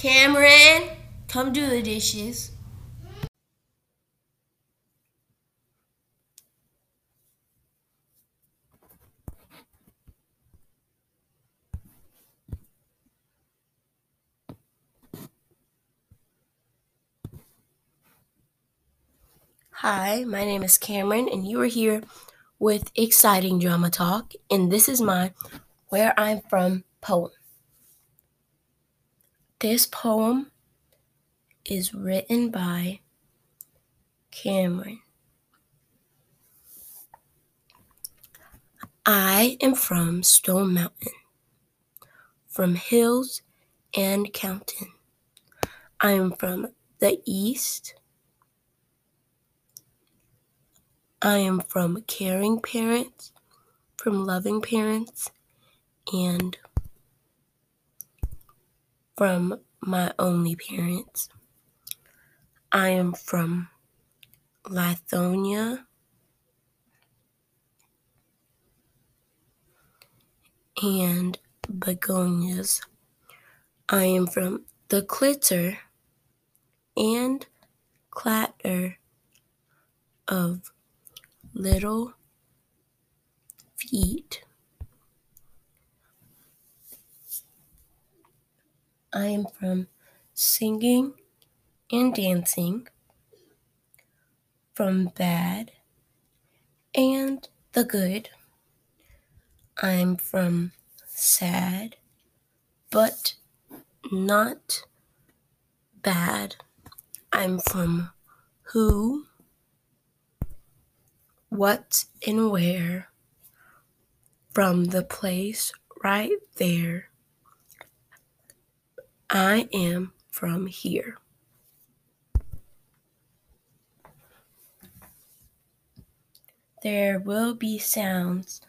Cameron, come do the dishes. Hi, my name is Cameron, and you are here with Exciting Drama Talk, and this is my Where I'm From poem. This poem is written by Cameron. I am from Stone Mountain, from hills and counting. I am from the east I am from caring parents, from loving parents, and from my only parents. I am from Lithonia. And begonias. I am from the clitter and clatter of little feet. I am from singing and dancing, from bad and the good. I'm from sad, but not bad. I'm from who what and where from the place right there. I am from here. There will be sounds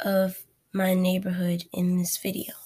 of my neighborhood in this video.